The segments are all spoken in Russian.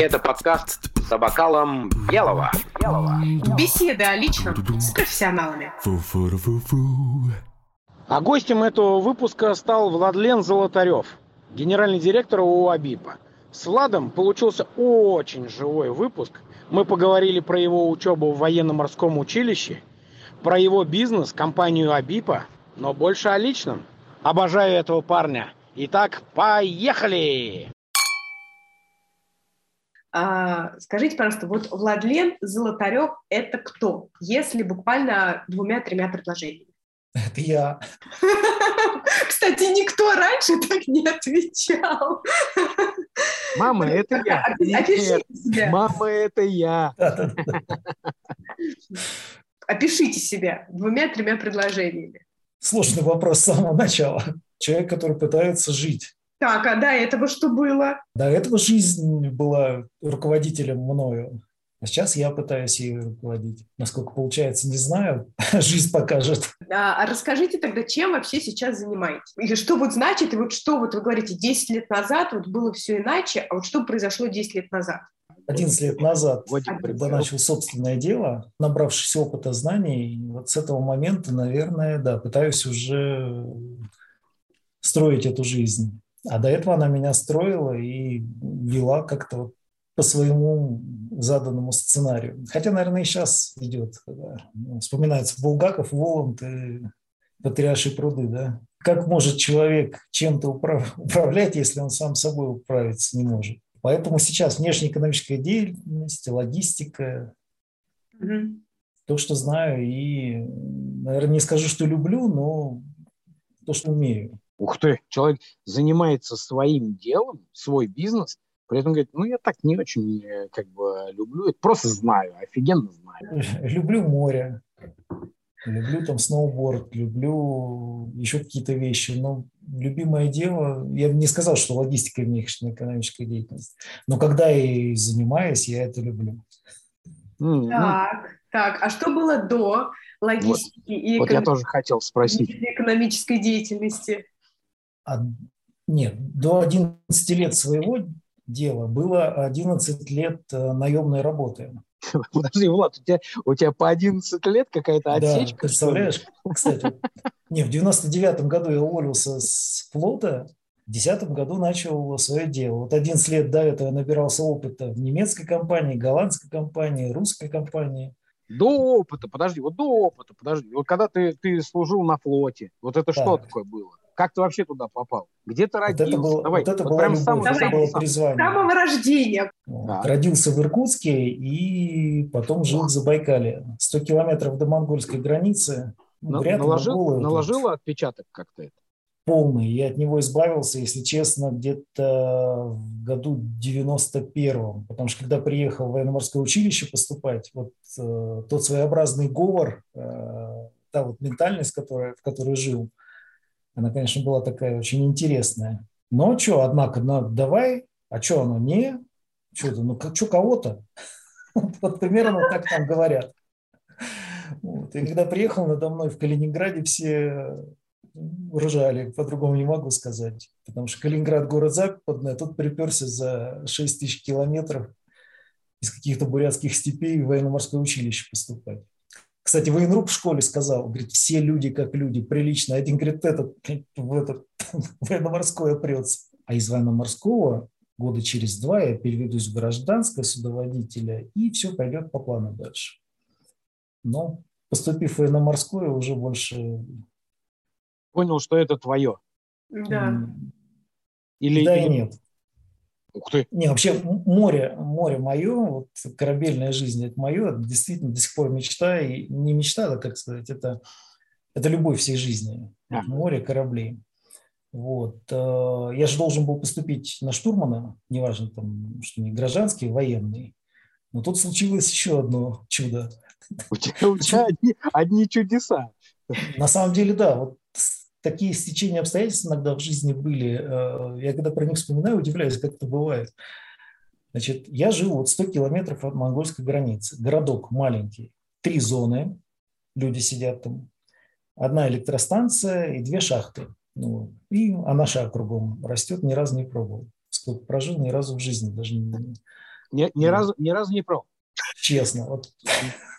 Это подкаст за бокалом белого. белого. Беседы о личном с профессионалами. А гостем этого выпуска стал Владлен Золотарев, генеральный директор ООО «Абипа». С Владом получился очень живой выпуск. Мы поговорили про его учебу в военно-морском училище, про его бизнес, компанию «Абипа», но больше о личном. Обожаю этого парня. Итак, поехали! А, скажите, пожалуйста, вот Владлен Золотарев – это кто? Если буквально двумя-тремя предложениями. Это я. Кстати, никто раньше так не отвечал. Мама, это я. Опишите себя. Мама, это я. Опишите себя двумя-тремя предложениями. Сложный вопрос с самого начала. Человек, который пытается жить. Так, а до этого что было? До этого жизнь была руководителем мною. А сейчас я пытаюсь ее руководить. Насколько получается, не знаю. Жизнь покажет. А, а расскажите тогда, чем вообще сейчас занимаетесь? И что вот значит, и вот что вот вы говорите, 10 лет назад вот было все иначе, а вот что произошло 10 лет назад? 11 лет назад, когда начал собственное дело, набравшись опыта, знаний, вот с этого момента, наверное, да, пытаюсь уже строить эту жизнь. А до этого она меня строила и вела как-то вот по своему заданному сценарию. Хотя, наверное, и сейчас идет. Когда, вспоминается Булгаков, Воланд и Патриаршие пруды, да? Как может человек чем-то управ- управлять, если он сам собой управиться не может? Поэтому сейчас внешнеэкономическая деятельность, логистика, Мгм. то, что знаю, и, наверное, не скажу, что люблю, но то, что умею. Ух ты, человек занимается своим делом, свой бизнес, при этом говорит, ну, я так не очень э, как бы люблю, это просто знаю, офигенно знаю. Люблю море, люблю там сноуборд, люблю еще какие-то вещи, но любимое дело, я бы не сказал, что логистика и внешнеэкономическая деятельность, но когда я ей занимаюсь, я это люблю. Ну, Так, так, а что было до логистики и вот я эконом- тоже хотел спросить. экономической деятельности? Нет, до 11 лет своего дела было 11 лет э, наемной работы. Подожди, Влад, у тебя, у тебя по 11 лет какая-то Да, отсечка? что ли? представляешь? Кстати, не, в 99 году я уволился с флота, в 2010 году начал свое дело. Вот 11 лет до этого набирался опыта в немецкой компании, голландской компании, русской компании. До опыта, подожди, вот до опыта, подожди. Вот когда ты, ты служил на флоте, вот это что Так. такое было? Как ты вообще туда попал? Где ты Вот родился? это, было, Давай, вот это вот была прям это Давай. было С призвание. самого рождения. Вот. Так. Родился в Иркутске и потом жил в Забайкале. 100 километров до монгольской границы. Ну, На- вряд ли наложил, монголы наложила отпечаток как-то это? полный. Я от него избавился, если честно, где-то в году 91-м. Потому что когда приехал в военно-морское училище поступать, вот э, тот своеобразный говор, э, та вот ментальность, которая, в которой жил, она, конечно, была такая очень интересная. Но что, однако, ну, давай, а что оно не? Что-то, ну, что кого-то? Вот примерно так там говорят. Вот. И когда приехал надо мной в Калининграде, все ржали, по-другому не могу сказать. Потому что Калининград город западный, а тут приперся за 6 тысяч километров из каких-то бурятских степей в военно-морское училище поступать. Кстати, военрук в школе сказал, говорит, все люди как люди, прилично. Один говорит, этот в этот военно-морское прется. А из военно-морского года через два я переведусь в гражданское судоводителя, и все пойдет по плану дальше. Но поступив в военно-морское, уже больше... Понял, что это твое. Да. Или, да и или- нет. Ух ты. Не, вообще море, море мое, вот корабельная жизнь это мое, это действительно до сих пор мечта, и не мечта, а как сказать, это, это любовь всей жизни. Ага. Море, корабли. Вот. э, Я же должен был поступить на штурмана, неважно, там, что не гражданский, военный. Но тут случилось еще одно чудо. У тебя, у тебя одни, одни чудеса. На самом деле, да, вот такие стечения обстоятельств иногда в жизни были. Э, Я когда про них вспоминаю, удивляюсь, как это бывает. Значит, я жил вот 100 километров от монгольской границы. Городок маленький. Три зоны. Люди сидят там. Одна электростанция и две шахты. Ну, и, а наша кругом растет, ни разу не пробовал. Сколько прожил, ни разу в жизни даже не... Ни, ни, разу, ни разу не пробовал? Честно. Вот.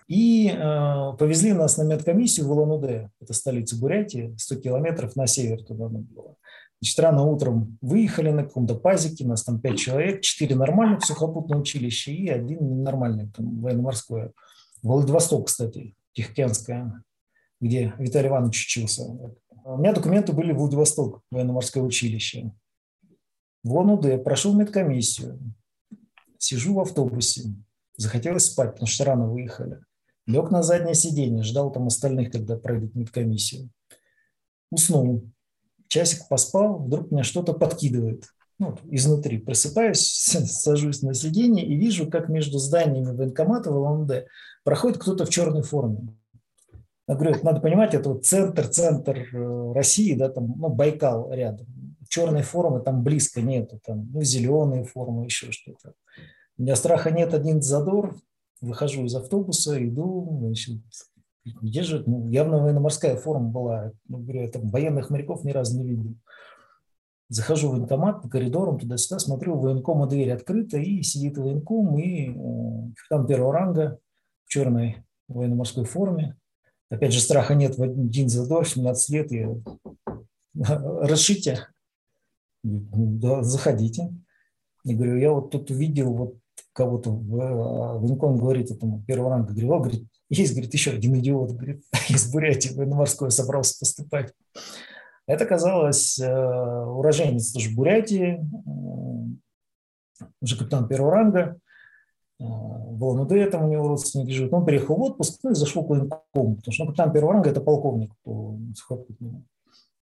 И э, повезли нас на медкомиссию в Улан-Удэ, это столица Бурятии, 100 километров на север туда надо было. Значит, рано утром выехали на каком-то пазике, нас там пять человек, четыре нормальных сухопутного училища и один ненормальный, там, военно-морское. Владивосток, кстати, Тихоокеанское, где Виталий Иванович учился. У меня документы были в Владивосток, военно-морское училище. В ОНУД прошел медкомиссию, сижу в автобусе, захотелось спать, потому что рано выехали. Лег на заднее сиденье, ждал там остальных, когда пройдут медкомиссию. Уснул часик поспал, вдруг меня что-то подкидывает. Ну, изнутри просыпаюсь, сажусь на сиденье и вижу, как между зданиями военкомата в ЛНД проходит кто-то в черной форме. Я говорю, надо понимать, это вот центр, центр э, России, да, там, ну, Байкал рядом. Черной формы там близко нету, там, ну, зеленые формы, еще что-то. У меня страха нет, один задор, выхожу из автобуса, иду, значит, где же, ну, явно военно-морская форма была. Ну, говорю, я там военных моряков ни разу не видел. Захожу в военкомат по коридорам, туда-сюда, смотрю, военкома дверь открыта, и сидит военком, и э, капитан первого ранга в черной военно-морской форме. Опять же, страха нет, один задор, 17 лет, и расшите. Да, заходите. Я говорю, я вот тут увидел вот кого-то, военком говорит этому первого ранга, говорю, говорит, есть, говорит, еще один идиот, говорит, из Бурятии военно-морской собрался поступать. Это казалось э, уроженец тоже Бурятии, э, уже капитан первого ранга, э, в ЛНД там у него родственники живут. Он приехал в отпуск ну, и зашел к военкому, потому что ну, капитан первого ранга – это полковник по сухопутному.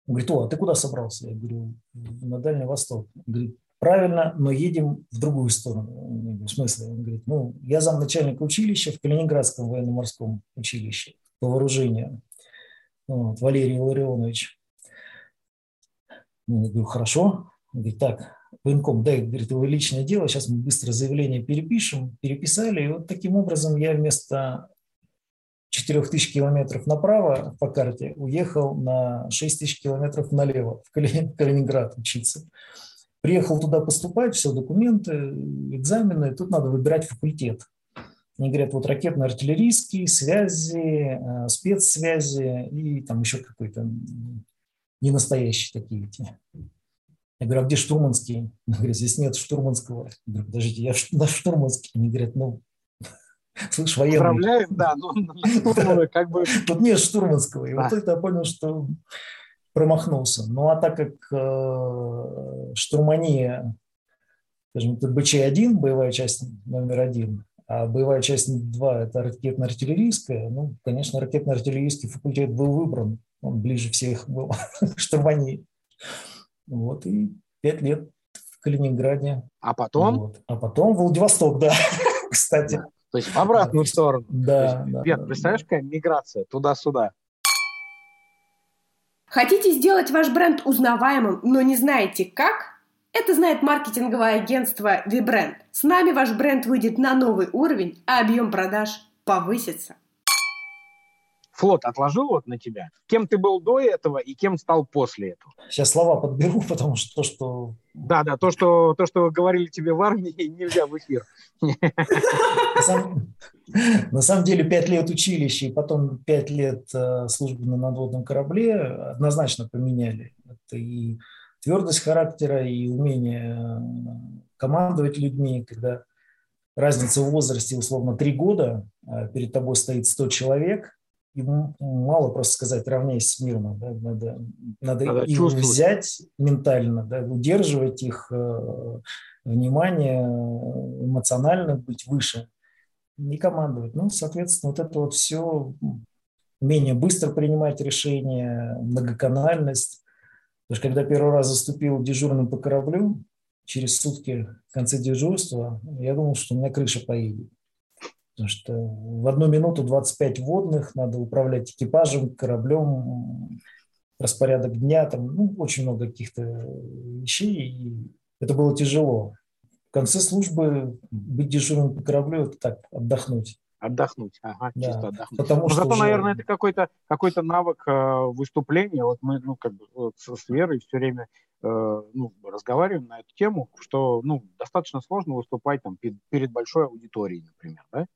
Он говорит, о, а ты куда собрался? Я говорю, на Дальний Восток. Он говорит, правильно, но едем в другую сторону. В смысле? Он говорит, ну, я замначальника училища в Калининградском военно-морском училище по вооружению. Вот, Валерий Ларионович. Ну, я говорю, хорошо. Он говорит, так, военком, дай, говорит, его личное дело, сейчас мы быстро заявление перепишем. Переписали, и вот таким образом я вместо 4000 километров направо по карте уехал на 6000 километров налево в Калининград учиться. Приехал туда поступать, все документы, экзамены, тут надо выбирать факультет. Они говорят, вот ракетно-артиллерийские, связи, э, спецсвязи и там еще какой-то ненастоящие такие эти. Я говорю, а где штурманский? Они говорят, здесь нет штурманского. Я говорю, подождите, я на штурманский. Они говорят, ну, слышь, военный. Поздравляю, да, но как бы... Тут нет штурманского. И вот это я понял, что промахнулся. Ну а так как э, штурмания, скажем, это БЧ-1, боевая часть номер один, а боевая часть 2 – это ракетно-артиллерийская, ну, конечно, ракетно-артиллерийский факультет был выбран, он ближе всех был к штурмании. Вот, и пять лет в Калининграде. А потом? Вот. А потом Владивосток, да, кстати. То есть в обратную сторону. Да. Есть, да да, представляешь, какая миграция туда-сюда? Хотите сделать ваш бренд узнаваемым, но не знаете как? Это знает маркетинговое агентство VBrand. С нами ваш бренд выйдет на новый уровень, а объем продаж повысится флот отложил вот на тебя. Кем ты был до этого и кем стал после этого? Сейчас слова подберу, потому что то, что... Да, да, то, что, то, что говорили тебе в армии, нельзя в эфир. На самом деле пять лет училища и потом пять лет э, службы на надводном корабле однозначно поменяли. Это и твердость характера, и умение э, командовать людьми, когда разница в возрасте условно три года, а перед тобой стоит 100 человек, ему мало просто сказать равняйся смирно, да, надо, надо, надо их чувствовать. взять ментально, да, удерживать их э, внимание, эмоционально быть выше, не командовать. Ну, соответственно, вот это вот все умение быстро принимать решения, многоканальность. Потому что когда первый раз заступил дежурным по кораблю, через сутки в конце дежурства, я думал, что у меня крыша поедет. Потому что в одну минуту 25 водных, надо управлять экипажем, кораблем, распорядок дня, там ну, очень много каких-то вещей, и это было тяжело. В конце службы быть дежурным по кораблю – это так, отдохнуть. Отдохнуть, ага, да, чисто отдохнуть. Потому Но что зато, уже... наверное, это какой-то какой навык э, выступления. Вот мы, ну, как бы вот с, с Верой все время э, ну, разговариваем на эту тему, что, ну, достаточно сложно выступать там перед, перед большой аудиторией, например, да?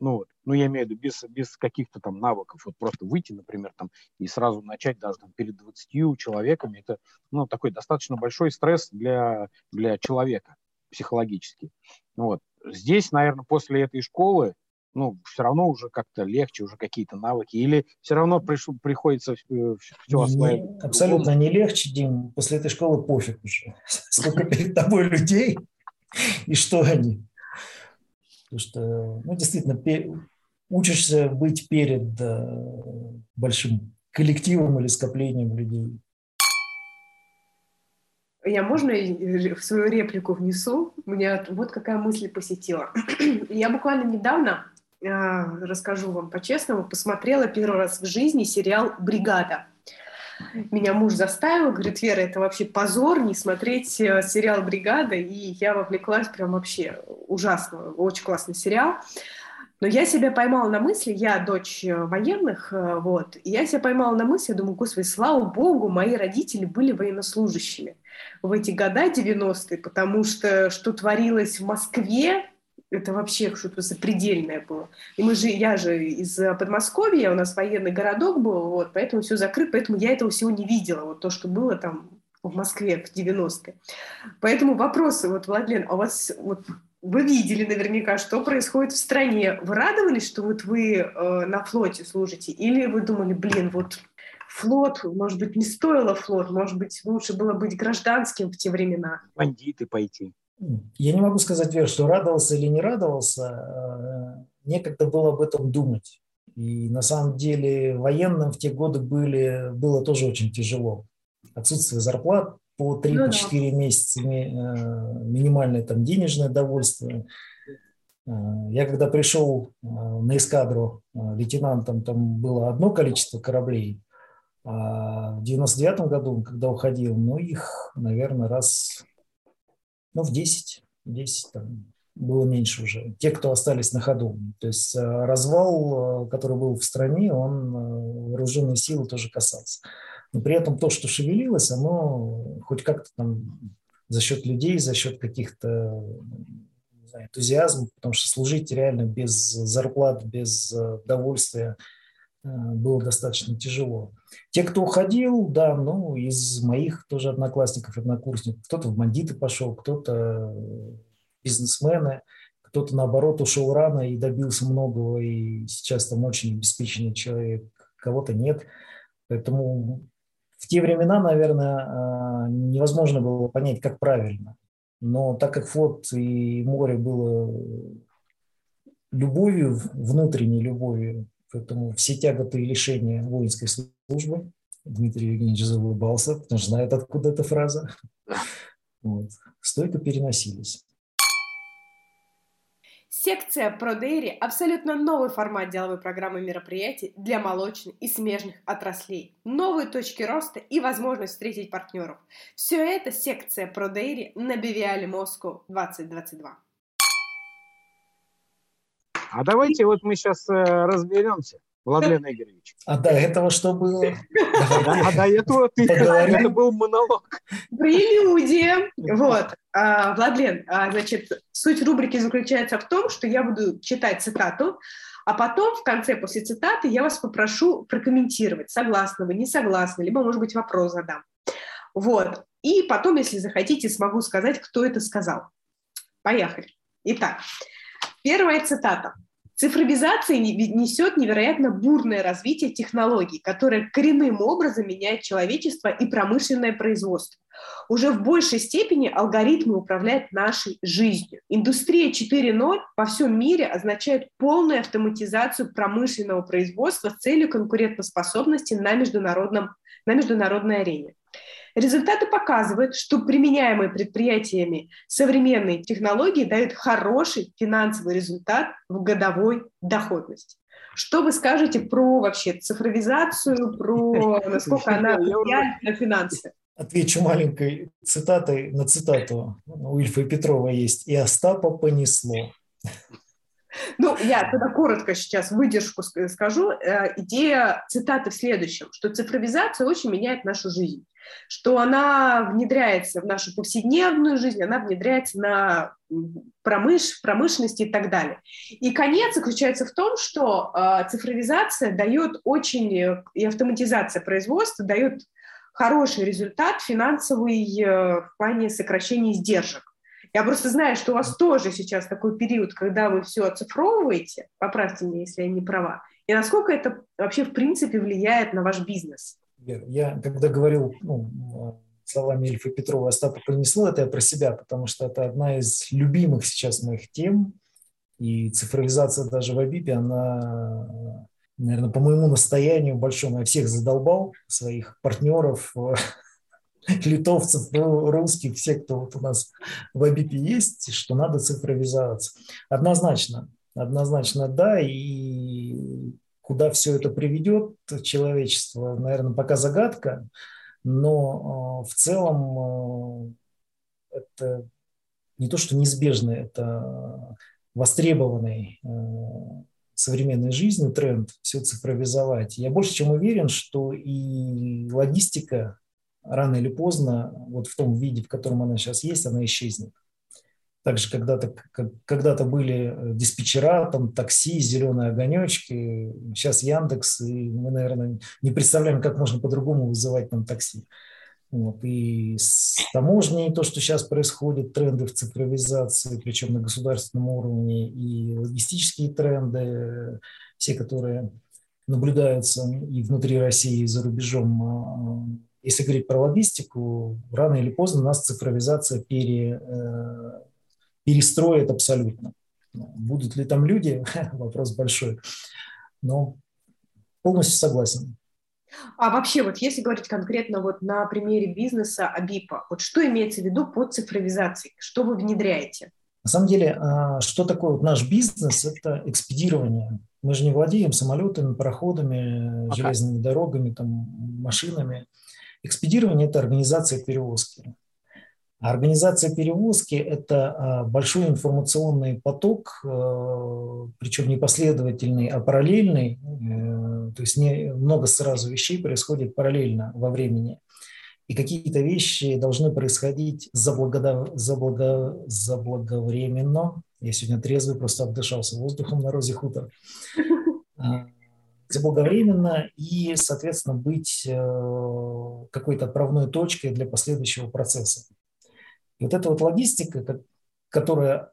Ну, вот. ну, я имею в виду без, без каких-то там навыков. Вот просто выйти, например, там, и сразу начать даже там, перед 20 человеками, это ну, такой достаточно большой стресс для, для человека психологически. Вот. Здесь, наверное, после этой школы, ну, все равно уже как-то легче, уже какие-то навыки, или все равно приш, приходится все, все осваивать? Абсолютно не легче, Дим. После этой школы пофиг уже. Сколько перед тобой людей и что они. Потому что, ну, действительно, учишься быть перед э, большим коллективом или скоплением людей. Я можно в свою реплику внесу? Меня вот какая мысль посетила. Я буквально недавно, э, расскажу вам по-честному, посмотрела первый раз в жизни сериал «Бригада». Меня муж заставил, говорит, Вера, это вообще позор не смотреть э, сериал «Бригада», и я вовлеклась прям вообще ужасно, очень классный сериал. Но я себя поймала на мысли, я дочь э, военных, э, вот, и я себя поймала на мысли, я думаю, господи, слава богу, мои родители были военнослужащими в эти года 90-е, потому что что творилось в Москве, это вообще что-то запредельное было. И мы же, я же из Подмосковья, у нас военный городок был, вот, поэтому все закрыто, поэтому я этого всего не видела, вот то, что было там в Москве в 90-е. Поэтому вопросы, вот, Владлен, а у вас, вот, вы видели наверняка, что происходит в стране. Вы радовались, что вот вы э, на флоте служите? Или вы думали, блин, вот флот, может быть, не стоило флот, может быть, лучше было быть гражданским в те времена? Бандиты пойти. Я не могу сказать, Вер, что радовался или не радовался. Э, некогда было об этом думать. И на самом деле военным в те годы были, было тоже очень тяжело. Отсутствие зарплат по 3-4 ну, да. месяца, э, минимальное там денежное довольствие. Э, я когда пришел на эскадру лейтенантом, там было одно количество кораблей, а в 99 году, когда уходил, ну их, наверное, раз ну, в 10, 10 там, было меньше уже. Те, кто остались на ходу. То есть э, развал, э, который был в стране, он э, вооруженные силы тоже касался. Но при этом то, что шевелилось, оно хоть как-то там за счет людей, за счет каких-то энтузиазма, потому что служить реально без зарплат, без довольствия было достаточно тяжело. Те, кто уходил, да, ну, из моих тоже одноклассников, однокурсников, кто-то в бандиты пошел, кто-то бизнесмены, кто-то, наоборот, ушел рано и добился многого, и сейчас там очень обеспеченный человек, кого-то нет. Поэтому в те времена, наверное, а, невозможно было понять, как правильно. Но так как флот и море было любовью, внутренней любовью, поэтому все тяготы и лишения воинской службы. Дмитрий Евгеньевич заулыбался, потому что знает, откуда эта фраза. Вот. Стойко переносились. Секция ProDairy – абсолютно новый формат деловой программы мероприятий для молочных и смежных отраслей, новые точки роста и возможность встретить партнеров. Все это секция ProDairy на Бивиале Москву 2022. А давайте вот мы сейчас э, разберемся, Владлен Игоревич. А до этого что было? А до этого ты, это был монолог. Прелюдия. Вот. А, Владлен, а, значит, суть рубрики заключается в том, что я буду читать цитату, а потом в конце, после цитаты, я вас попрошу прокомментировать, согласны вы, не согласны, либо, может быть, вопрос задам. Вот. И потом, если захотите, смогу сказать, кто это сказал. Поехали. Итак, первая цитата. Цифровизация несет невероятно бурное развитие технологий, которое коренным образом меняет человечество и промышленное производство. Уже в большей степени алгоритмы управляют нашей жизнью. Индустрия 4.0 во всем мире означает полную автоматизацию промышленного производства с целью конкурентоспособности на, международном, на международной арене. Результаты показывают, что применяемые предприятиями современные технологии дают хороший финансовый результат в годовой доходности. Что вы скажете про вообще цифровизацию, про насколько она влияет на финансы? Отвечу маленькой цитатой на цитату. У Ильфа Петрова есть «И Остапа понесло». Ну, я тогда коротко сейчас выдержку скажу. Э, идея цитаты в следующем, что цифровизация очень меняет нашу жизнь, что она внедряется в нашу повседневную жизнь, она внедряется на промыш, промышленности и так далее. И конец заключается в том, что э, цифровизация дает очень, и автоматизация производства дает хороший результат финансовый э, в плане сокращения издержек. Я просто знаю, что у вас тоже сейчас такой период, когда вы все оцифровываете, поправьте меня, если я не права, и насколько это вообще в принципе влияет на ваш бизнес? Я когда говорил ну, словами Ильфа Петрова Остапа принесло, это я про себя, потому что это одна из любимых сейчас моих тем, и цифровизация даже в Абипе, она, наверное, по моему настоянию большому, я всех задолбал, своих партнеров, литовцев, русских, все, кто вот у нас в Абипе есть, что надо цифровизоваться. Однозначно, однозначно да, и куда все это приведет человечество, наверное, пока загадка, но э, в целом э, это не то, что неизбежно, это востребованный э, современной жизни тренд все цифровизовать. Я больше чем уверен, что и логистика рано или поздно, вот в том виде, в котором она сейчас есть, она исчезнет. Также когда-то когда были э, диспетчера, там такси, зеленые огонечки, сейчас Яндекс, и мы, наверное, не представляем, как можно по-другому вызывать там такси. Вот. И с таможней то, что сейчас происходит, тренды в цифровизации, причем на государственном уровне, и логистические тренды, все, которые наблюдаются и внутри России, и за рубежом, а, если говорить про логистику, рано или поздно нас цифровизация пере, э, перестроит абсолютно. Будут ли там люди, вопрос большой, но полностью согласен. А вообще, вот если говорить конкретно вот на примере бизнеса Абипа, вот что имеется в виду под цифровизацией? Что вы внедряете? На самом деле, а, что такое вот наш бизнес? Это экспедирование. Мы же не владеем самолетами, пароходами, okay. железными дорогами, там, машинами. Экспедирование – это организация перевозки. А организация перевозки – это а, большой информационный поток, а, причем не последовательный, а параллельный. Э, то есть много сразу вещей происходит параллельно во времени. И какие-то вещи должны происходить заблагодав... заблага... заблаговременно. Я сегодня трезвый, просто отдышался воздухом на розе хутор заблаговременно и, соответственно, быть э, какой-то отправной точкой для последующего процесса. И вот эта вот логистика, которая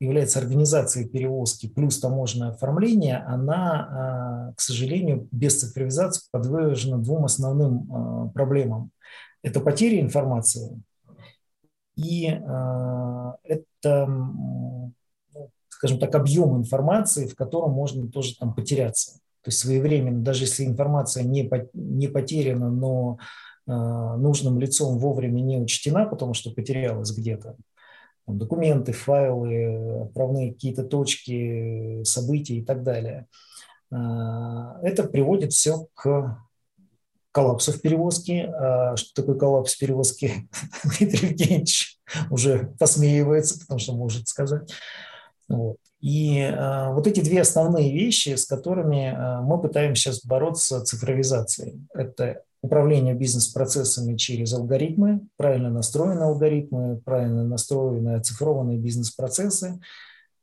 является организацией перевозки плюс таможенное оформление, она, а, к сожалению, без цифровизации подвержена двум основным а, проблемам. Это потеря информации и а, это, ну, скажем так, объем информации, в котором можно тоже там потеряться. То есть своевременно, даже если информация не, не потеряна, но э, нужным лицом вовремя не учтена, потому что потерялась где-то, документы, файлы, отправные какие-то точки, события и так далее. Э, это приводит все к коллапсу в перевозке. А что такое коллапс в перевозке? Дмитрий Евгеньевич уже посмеивается, потому что может сказать. Вот. И э, вот эти две основные вещи, с которыми э, мы пытаемся сейчас бороться цифровизацией. Это управление бизнес-процессами через алгоритмы, правильно настроенные алгоритмы, правильно настроенные оцифрованные бизнес-процессы.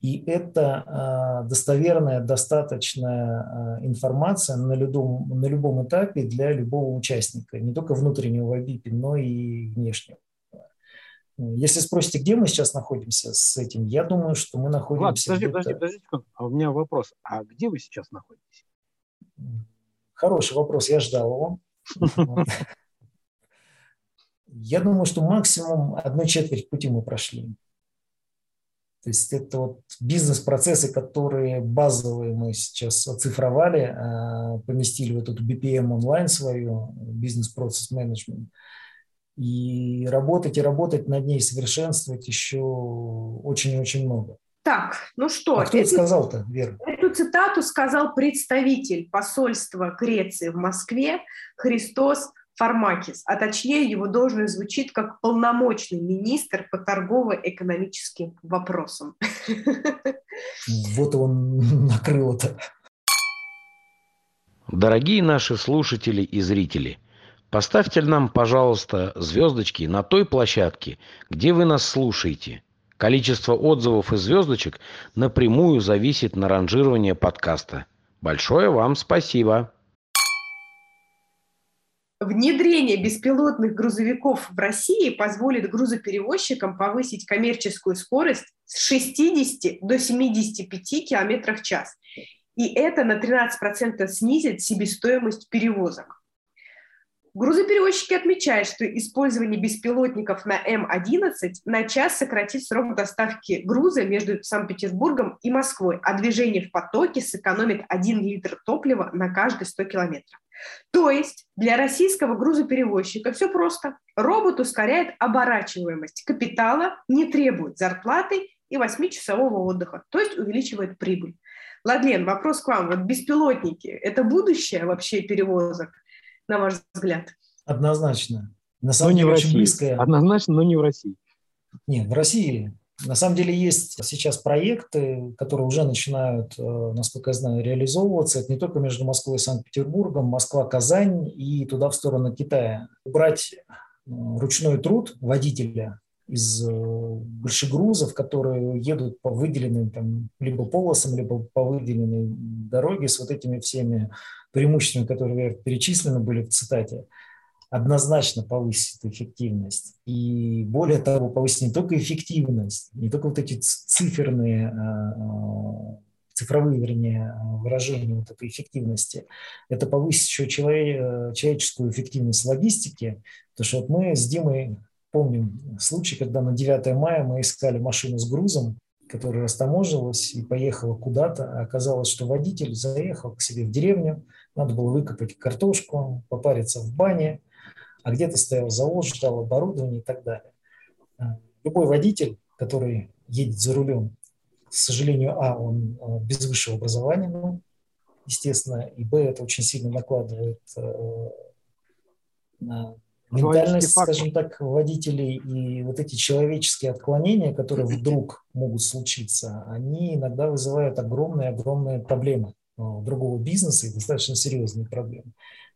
И это э, достоверная, достаточная э, информация на любом, на любом этапе для любого участника, не только внутреннего в но и внешнего. Если спросите, где мы сейчас находимся с этим, я думаю, что мы находимся... Влад, подожди, подожди, подожди, а у меня вопрос. А где вы сейчас находитесь? Хороший вопрос, я ждал его. Я думаю, что максимум одну четверть пути мы прошли. То есть это вот бизнес-процессы, которые базовые мы сейчас оцифровали, а, поместили в эту BPM онлайн свою, бизнес-процесс менеджмент и работать и работать над ней, совершенствовать еще очень и очень много. Так, ну что? А кто это сказал-то, Вера? Эту цитату сказал представитель посольства Греции в Москве Христос Фармакис, а точнее его должность звучит как полномочный министр по торгово-экономическим вопросам. Вот он накрыл это. Дорогие наши слушатели и зрители, поставьте нам, пожалуйста, звездочки на той площадке, где вы нас слушаете. Количество отзывов и звездочек напрямую зависит на ранжирование подкаста. Большое вам спасибо! Внедрение беспилотных грузовиков в России позволит грузоперевозчикам повысить коммерческую скорость с 60 до 75 км в час. И это на 13% снизит себестоимость перевозок. Грузоперевозчики отмечают, что использование беспилотников на М-11 на час сократит срок доставки груза между Санкт-Петербургом и Москвой, а движение в потоке сэкономит 1 литр топлива на каждые 100 километров. То есть для российского грузоперевозчика все просто. Робот ускоряет оборачиваемость капитала, не требует зарплаты и 8-часового отдыха, то есть увеличивает прибыль. Владлен, вопрос к вам. Вот беспилотники – это будущее вообще перевозок, на ваш взгляд? Однозначно. На самом но деле, не в России. Близкое. Однозначно, но не в России. Нет, в России на самом деле есть сейчас проекты, которые уже начинают, э, насколько я знаю, реализовываться. Это не только между Москвой и Санкт-Петербургом, Москва-Казань и туда в сторону Китая. Брать э, ручной труд водителя из э, большегрузов, которые едут по выделенным там, либо полосам, либо по выделенной дороге с вот этими всеми преимуществами, которые перечислены были в цитате – однозначно повысит эффективность. И более того, повысит не только эффективность, не только вот эти циферные, а, а, цифровые, вернее, выражения вот этой эффективности, это повысит еще человеческую эффективность логистики, потому что вот мы с Димой помним случай, когда на 9 мая мы искали машину с грузом, которая растаможилась и поехала куда-то, а оказалось, что водитель заехал к себе в деревню, надо было выкопать картошку, попариться в бане, а где-то стоял завод, ждал оборудование и так далее. А, любой водитель, который едет за рулем, к сожалению, а, он а, без высшего образования, ну, естественно, и б, это очень сильно накладывает э, на ментальность, скажем так, водителей, и вот эти человеческие отклонения, которые вдруг могут случиться, они иногда вызывают огромные-огромные проблемы э, другого бизнеса и достаточно серьезные проблемы.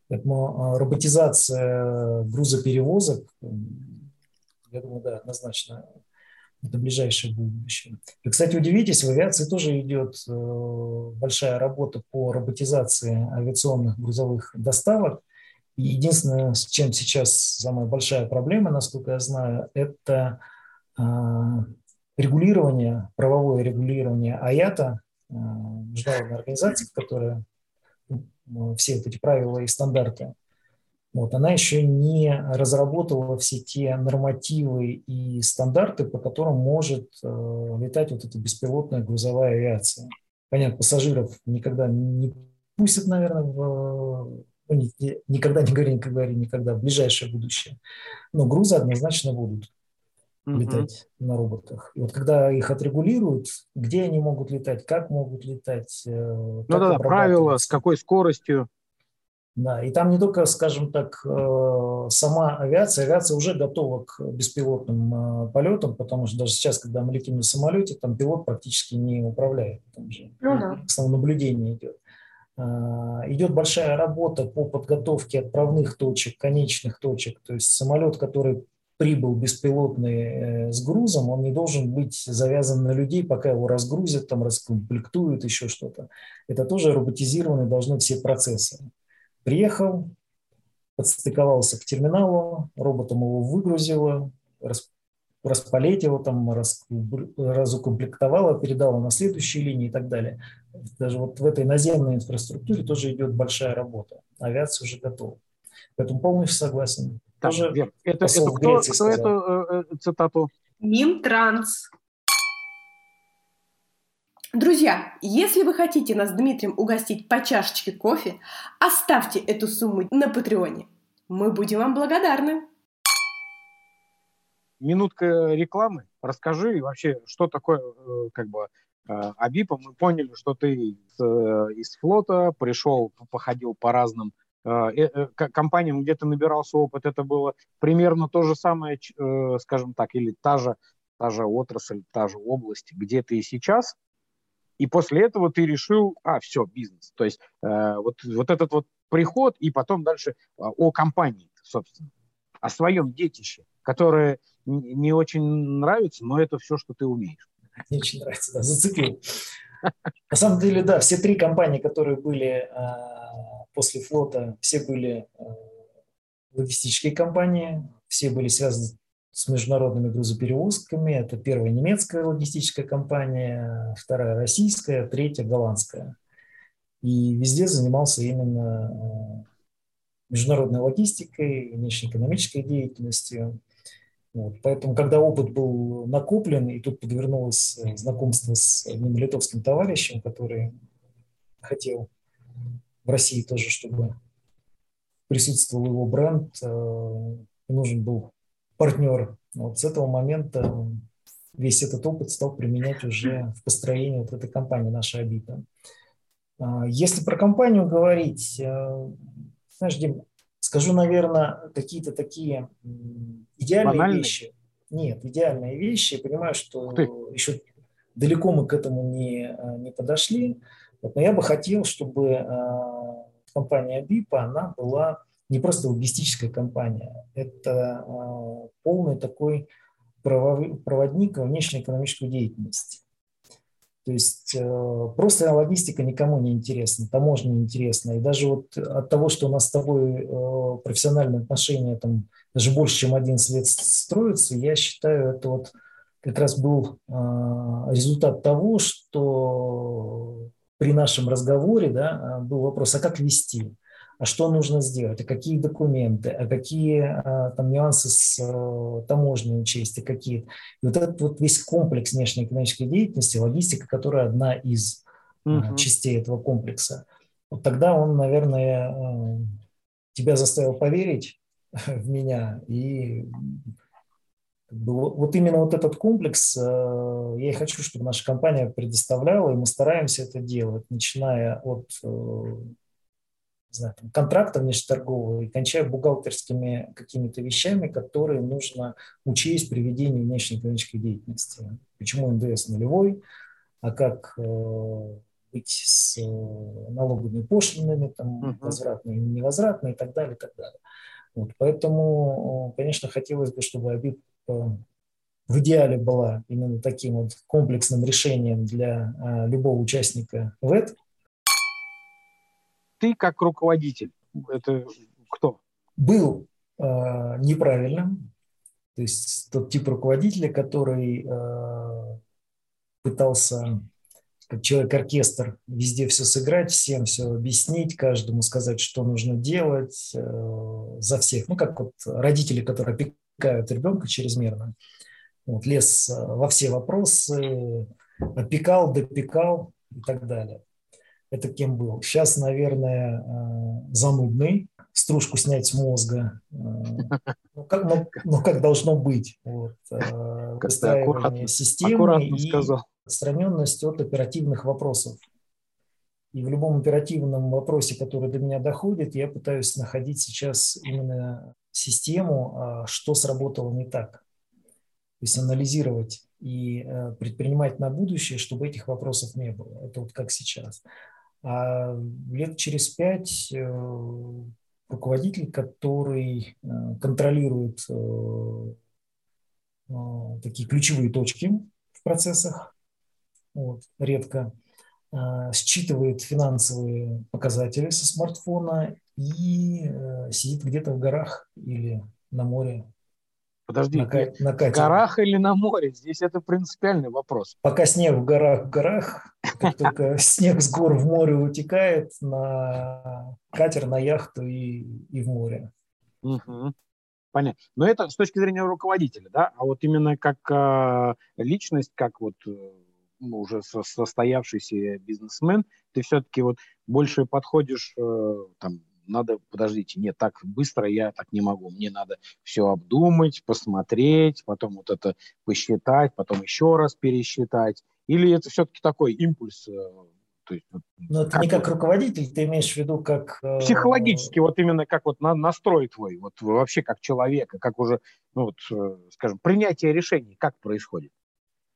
Поэтому а, роботизация грузоперевозок, я думаю, да, однозначно это ближайшее будущее. И, кстати, удивитесь, в авиации тоже идет э, большая работа по роботизации авиационных грузовых доставок. Единственное, с чем сейчас самая большая проблема, насколько я знаю, это а, регулирование, правовое регулирование АЯТа, а, международной организации, которая все вот эти правила и стандарты, вот, она еще не разработала все те нормативы и стандарты, по которым может э, летать вот эта беспилотная грузовая авиация. Понятно, пассажиров никогда не пустят, наверное, в, ну, не, никогда не говори, никогда, никогда, в ближайшее будущее. Но грузы однозначно будут летать mm-hmm. на роботах. И вот когда их отрегулируют, где они могут летать, как могут летать. Э, ну да, да, правила, с какой скоростью. Да, и там не только, скажем так, э, сама авиация, авиация уже готова к беспилотным э, полетам, потому что даже сейчас, когда мы летим на самолете, там пилот практически не управляет, там же ну, да. основное наблюдение идет. Идет большая работа по подготовке отправных точек, конечных точек, то есть самолет, который прибыл беспилотный э, с грузом, он не должен быть завязан на людей, пока его разгрузят, там раскомплектуют, еще что-то. Это тоже роботизированы должны все процессы. Приехал, подстыковался к терминалу, роботом его выгрузило, распалетило, там, раз, разукомплектовало, передало на следующие линии и так далее. Даже вот в этой наземной инфраструктуре тоже идет большая работа. Авиация уже готова. Поэтому полностью согласен. Так, Тоже Вер, это, это кто, кто эту э, э, цитату? Минтранс. Друзья, если вы хотите нас с Дмитрием угостить по чашечке кофе, оставьте эту сумму на Патреоне. Мы будем вам благодарны. Минутка рекламы. Расскажи вообще, что такое э, как бы Абипа. Мы поняли, что ты из, из флота пришел, походил по разным э, компаниям, где ты набирался опыт, это было примерно то же самое, скажем так, или та же, та же отрасль, та же область, где ты и сейчас, и после этого ты решил, а, все, бизнес. То есть э, вот, вот этот вот приход, и потом дальше э, о компании, собственно, о своем детище, которое не очень нравится, но это все, что ты умеешь. Не очень нравится, да, зацепил. На самом деле, да, все три компании, которые были э, после флота, все были э, логистические компании, все были связаны с международными грузоперевозками. Это первая немецкая логистическая компания, вторая российская, третья голландская. И везде занимался именно э, международной логистикой, внешнеэкономической деятельностью. Вот. Поэтому, когда опыт был накоплен, и тут подвернулось э, знакомство с одним литовским товарищем, который хотел в России тоже, чтобы присутствовал его бренд, э, нужен был партнер. Вот с этого момента весь этот опыт стал применять уже в построении вот этой компании нашей Авито. А, если про компанию говорить, э, знаешь, Дим, скажу, наверное, какие-то такие идеальные Банальные? вещи. Нет, идеальные вещи. Я понимаю, что еще далеко мы к этому не, э, не подошли. Вот, но я бы хотел, чтобы э, компания Абипа, она была не просто логистическая компания, это а, полный такой проводник внешнеэкономической деятельности. То есть э, просто логистика никому не интересна, таможня интересна. И даже вот от того, что у нас с тобой э, профессиональные отношения там даже больше, чем 11 лет строятся, я считаю, это вот как раз был а, результат того, что при нашем разговоре да, был вопрос, а как вести? А что нужно сделать, а какие документы, а какие а, там нюансы с а, таможней учесть, а какие. И вот этот вот весь комплекс внешней экономической деятельности, логистика, которая одна из угу. частей этого комплекса, вот тогда он, наверное, тебя заставил поверить в меня и вот именно вот этот комплекс я и хочу, чтобы наша компания предоставляла, и мы стараемся это делать, начиная от знаю, там, контракта внешнеторгового и кончая бухгалтерскими какими-то вещами, которые нужно учесть при ведении внешнеэкономической деятельности. Почему НДС нулевой, а как э, быть с э, налоговыми пошлинами, там, uh-huh. возвратные и невозвратные и так далее, и так далее. Вот, поэтому, конечно, хотелось бы, чтобы АБИП э, в идеале была именно таким вот комплексным решением для э, любого участника ВЭД, ты как руководитель, это кто? Был э, неправильным. То есть тот тип руководителя, который э, пытался как человек-оркестр везде все сыграть, всем все объяснить, каждому сказать, что нужно делать э, за всех. Ну, как вот родители, которые опекают ребенка чрезмерно. Вот, лез э, во все вопросы, опекал, допекал и так далее это кем был. Сейчас, наверное, э, занудный, стружку снять с мозга. Э, ну, как, ну, ну, как должно быть. Вот. Э, выстраивание системы и сказал. отстраненность от оперативных вопросов. И в любом оперативном вопросе, который до меня доходит, я пытаюсь находить сейчас именно систему, что сработало не так. То есть анализировать и предпринимать на будущее, чтобы этих вопросов не было. Это вот как сейчас. А лет через пять э, руководитель, который э, контролирует э, такие ключевые точки в процессах, вот, редко, считывает финансовые показатели со смартфона и сидит где-то в горах или на море Подожди, на, на в горах или на море? Здесь это принципиальный вопрос. Пока снег в горах, в горах, как только снег с гор в море утекает, на катер, на яхту и, и в море. Понятно. Но это с точки зрения руководителя, да? А вот именно как э, личность, как вот э, ну, уже состоявшийся бизнесмен, ты все-таки вот больше подходишь э, там надо, подождите, нет, так быстро я так не могу. Мне надо все обдумать, посмотреть, потом вот это посчитать, потом еще раз пересчитать. Или это все-таки такой импульс? Э, То есть, ну, это как не как руководитель, ты имеешь в виду как... Э, психологически, вот именно как вот на, настрой твой, вот вообще как человека, как уже, ну вот, э, скажем, принятие решений, как происходит?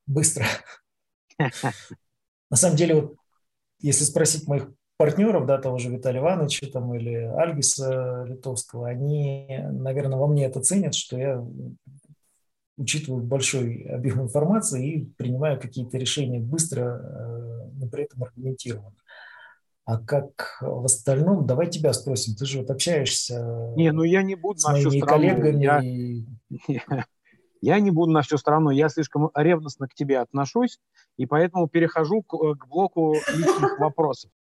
Быстро. На самом деле, вот, если спросить моих партнеров, да, того же Виталия Ивановича там, или Альгиса Литовского, они, наверное, во мне это ценят, что я учитываю большой объем информации и принимаю какие-то решения быстро, э, но при этом аргументированно. А как в остальном, давай тебя спросим. Ты же вот общаешься не, ну я не буду с моими коллегами. Я, и... я не буду на всю страну. Я слишком ревностно к тебе отношусь, и поэтому перехожу к, э, к блоку личных вопросов.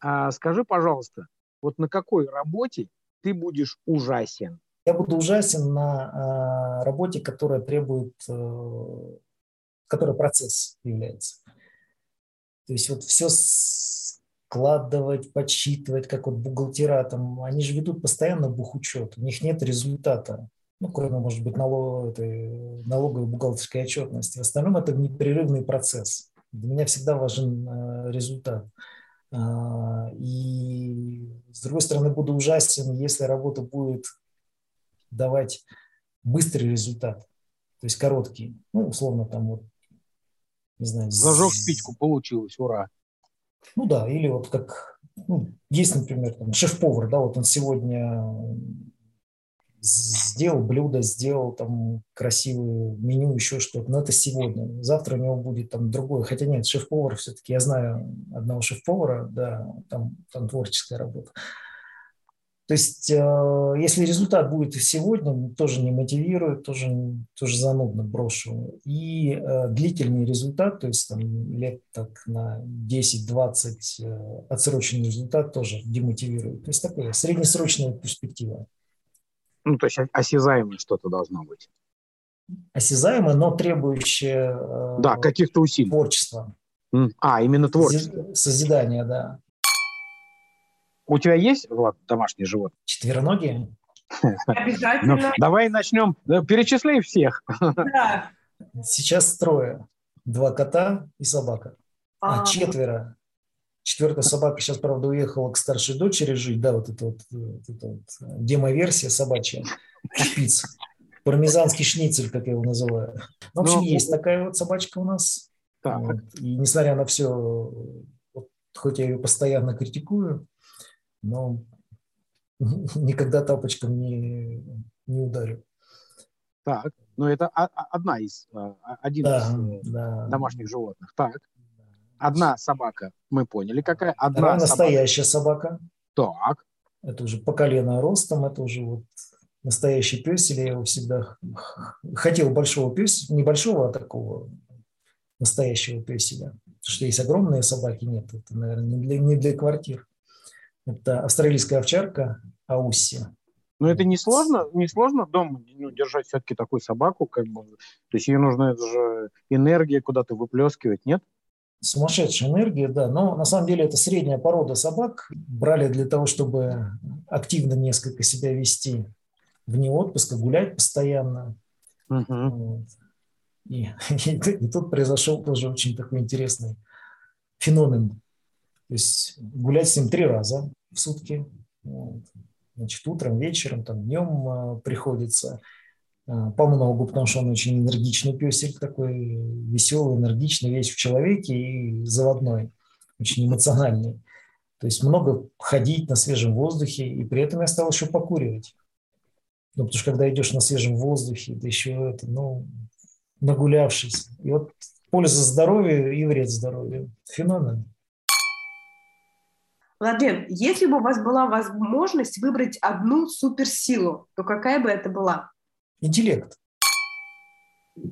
А скажи, пожалуйста, вот на какой работе ты будешь ужасен? Я буду ужасен на э, работе, которая требует, э, которая процесс является. То есть вот все складывать, подсчитывать, как вот бухгалтера, там, они же ведут постоянно бухучет, у них нет результата. Ну, кроме, может быть, налог, этой, налоговой бухгалтерской отчетности. В остальном это непрерывный процесс. Для меня всегда важен э, результат. А, и, с другой стороны, буду ужасен, если работа будет давать быстрый результат, то есть короткий, ну, условно, там вот, не знаю. Зажег спичку, получилось, ура. Ну да, или вот как, ну, есть, например, там шеф-повар, да, вот он сегодня сделал блюдо, сделал там красивое меню, еще что-то, но это сегодня. Завтра у него будет там другое. Хотя нет, шеф-повар все-таки, я знаю одного шеф-повара, да, там, там творческая работа. То есть, э, если результат будет сегодня, тоже не мотивирует, тоже, тоже занудно брошу. И э, длительный результат, то есть там, лет так на 10-20 э, отсроченный результат тоже демотивирует. То есть такая среднесрочная перспектива. Ну, то есть осязаемое что-то должно быть. Осязаемое, но требующее да, каких-то усилий. Творчества. А, именно творчество. Созидание, да. У тебя есть, Влад, домашние животные? Четвероногие? Обязательно. Ну, давай начнем. Перечисляй всех. Да. Сейчас трое. Два кота и собака. А, а четверо. Четвертая собака сейчас, правда, уехала к старшей дочери жить. Да, вот это вот, вот, это вот демо-версия собачья. Шпиц. Пармезанский шницель, как я его называю. Ну, в общем, ну, есть такая вот собачка у нас. Так. Вот. И несмотря на все, вот, хоть я ее постоянно критикую, но никогда тапочком не, не ударю. Так, но это одна из, а, один да, из э, да. домашних животных. Так, одна собака, мы поняли, какая. Одна Она настоящая собака. Так. Это уже по колено ростом, это уже вот настоящий песель. Я его всегда хотел большого песеля, не большого, а такого настоящего песеля. Потому что есть огромные собаки, нет, это, наверное, не для, не для квартир. Это австралийская овчарка Аусси. Но это не сложно, не сложно дома ну, держать все-таки такую собаку, как бы. То есть ее нужно это же энергия куда-то выплескивать, нет? Сумасшедшая энергия, да. Но на самом деле это средняя порода собак. Брали для того, чтобы активно несколько себя вести вне отпуска, гулять постоянно. Угу. Вот. И, и, и тут произошел тоже очень такой интересный феномен. То есть гулять с ним три раза в сутки. Вот. Значит, утром, вечером, там, днем э, приходится по многу, потому что он очень энергичный песель, такой веселый, энергичный, весь в человеке и заводной, очень эмоциональный. То есть много ходить на свежем воздухе, и при этом я стал еще покуривать. Ну, потому что когда идешь на свежем воздухе, ты еще это, ну, нагулявшись. И вот польза здоровью и вред здоровью. Феномен. Владлен, если бы у вас была возможность выбрать одну суперсилу, то какая бы это была? Интеллект.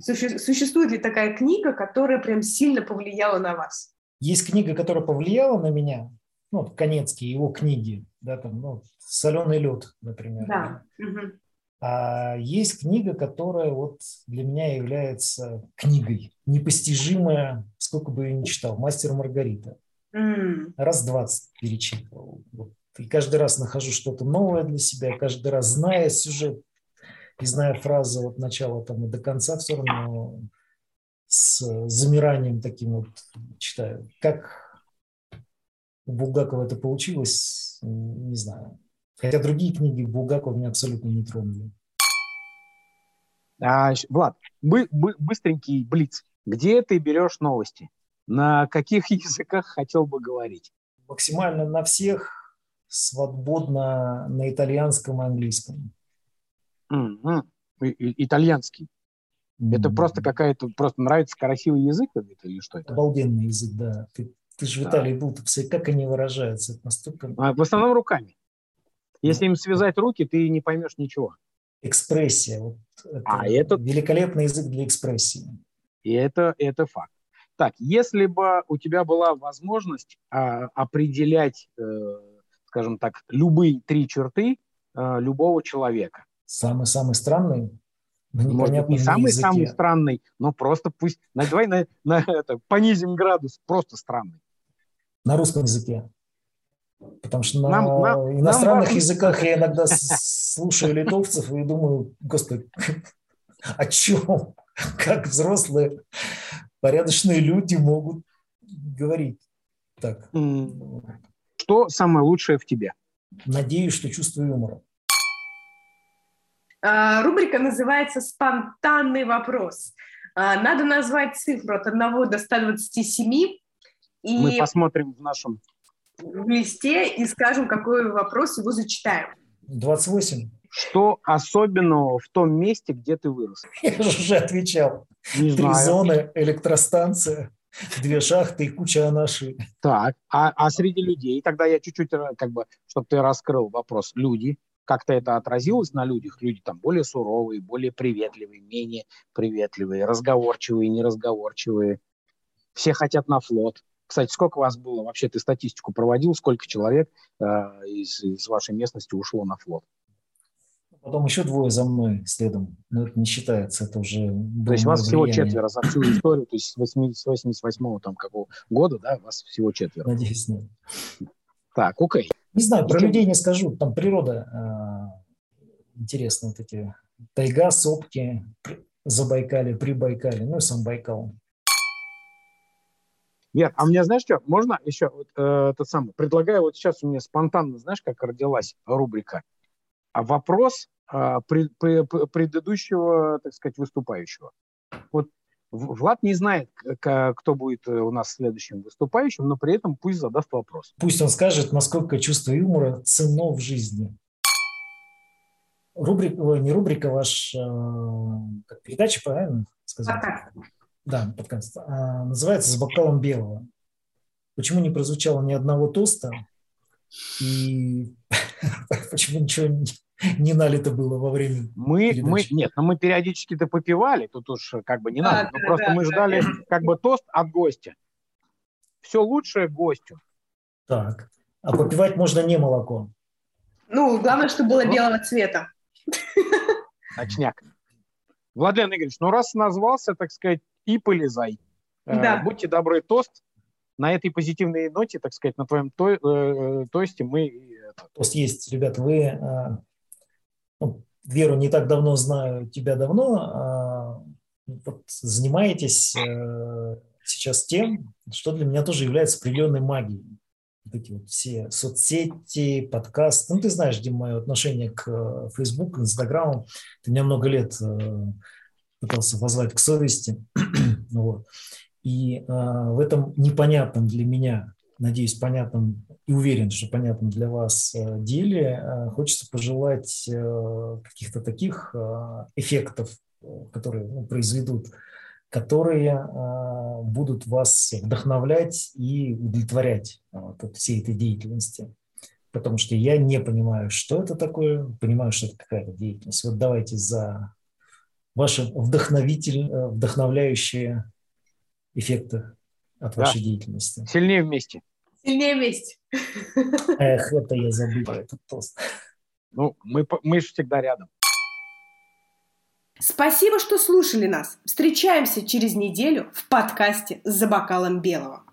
Суще- существует ли такая книга, которая прям сильно повлияла на вас? Есть книга, которая повлияла на меня, ну, Конецкий, его книги, да, там, ну, «Соленый лед», например. Да. Угу. А есть книга, которая вот для меня является книгой, непостижимая, сколько бы я ни читал, «Мастер Маргарита». Mm. Раз двадцать перечитывал. Вот. И каждый раз нахожу что-то новое для себя, каждый раз зная сюжет и зная фразы от начала там и до конца, все равно с замиранием таким вот читаю. Как у Булгакова это получилось, не знаю. Хотя другие книги Булгакова меня абсолютно не тронули. А, Влад, бы, бы, быстренький блиц. Где ты берешь новости? На каких языках хотел бы говорить? Максимально на всех, свободно на итальянском и английском. Mm-hmm. И, и, итальянский. Mm-hmm. Это просто какая-то, просто нравится красивый язык или что это? Обалденный язык, да. Ты, ты же в Италии был, ты посмотри, как они выражаются. Это настолько... А, в основном руками. Если им связать руки, ты не поймешь ничего. Экспрессия. Вот это а это великолепный язык для экспрессии. И это, это факт. Так, если бы у тебя была возможность а, определять, э, скажем так, любые три черты э, любого человека. Самый-самый странный? Может не самый-самый странный, но просто пусть... На, давай на, на это, понизим градус, просто странный. На русском языке. Потому что на нам, нам, иностранных нам языках я иногда слушаю литовцев и думаю, господи, о чем? Как взрослые порядочные люди могут говорить так? Что самое лучшее в тебе? Надеюсь, что чувство юмора. А, рубрика называется «Спонтанный вопрос». А, надо назвать цифру от 1 до 127. И... Мы посмотрим в нашем в листе и скажем, какой вопрос его зачитаем. 28. Что особенного в том месте, где ты вырос? Я уже отвечал. Не Три знаю. зоны, электростанция, две шахты и куча анаши. Так, а, а среди людей, тогда я чуть-чуть, э, как бы, чтобы ты раскрыл вопрос, люди, как-то это отразилось на людях? Люди там более суровые, более приветливые, менее приветливые, разговорчивые, неразговорчивые. Все хотят на флот. Кстати, сколько вас было? Вообще ты статистику проводил? Сколько человек э, из, из вашей местности ушло на флот? Потом еще двое за мной следом. Но это не считается, это уже... То есть вас всего четверо за всю историю, то есть с 88-го там какого года, да, вас всего четверо? Надеюсь, нет. Так, окей. Не знаю, про людей не скажу. Там природа э, интересная, вот эти тайга, сопки, Забайкале, Прибайкале, ну и сам Байкал. Нет, а мне, знаешь что, можно еще вот, э, тот самый, предлагаю, вот сейчас у меня спонтанно, знаешь, как родилась рубрика, а вопрос э, пред, пред, предыдущего, так сказать, выступающего. Вот Влад не знает, кто будет э, у нас следующим выступающим, но при этом пусть задаст вопрос. Пусть он скажет, насколько чувство юмора ценно в жизни. Рубрика, не рубрика, ваш э, передача, правильно сказать? Да, подкаст. А, называется «С бокалом белого». Почему не прозвучало ни одного тоста? И почему ничего не, не налито было во время мы, передачи? мы Нет, но мы периодически-то попивали, тут уж как бы не да, надо. Да, но просто да, мы да, ждали да. как бы тост от гостя. Все лучшее гостю. Так. А попивать можно не молоко? Ну, главное, чтобы было белого цвета. Точняк. Владлен Игоревич, ну раз назвался, так сказать, и полезай. Э, да. Будьте добры, тост. На этой позитивной ноте, так сказать, на твоем то, э, тосте мы... Тост есть, ребят, вы... Ну, Веру не так давно знаю, тебя давно. А, вот, занимаетесь э, сейчас тем, что для меня тоже является определенной магией. Вот эти вот все соцсети, подкасты. Ну, ты знаешь, Дим, мое отношение к э, Facebook, Instagram. Ты меня много лет э, пытался позвать к совести. вот. И э, в этом непонятном для меня, надеюсь, понятном и уверен, что понятном для вас э, деле, э, хочется пожелать э, каких-то таких эффектов, которые ну, произведут, которые будут вас вдохновлять и удовлетворять от всей этой деятельности потому что я не понимаю, что это такое, понимаю, что это какая-то деятельность. Вот давайте за ваши вдохновитель, вдохновляющие эффекты от вашей да. деятельности. Сильнее вместе. Сильнее вместе. Эх, это я забыл, этот тост. Ну, мы, мы же всегда рядом. Спасибо, что слушали нас. Встречаемся через неделю в подкасте «За бокалом белого».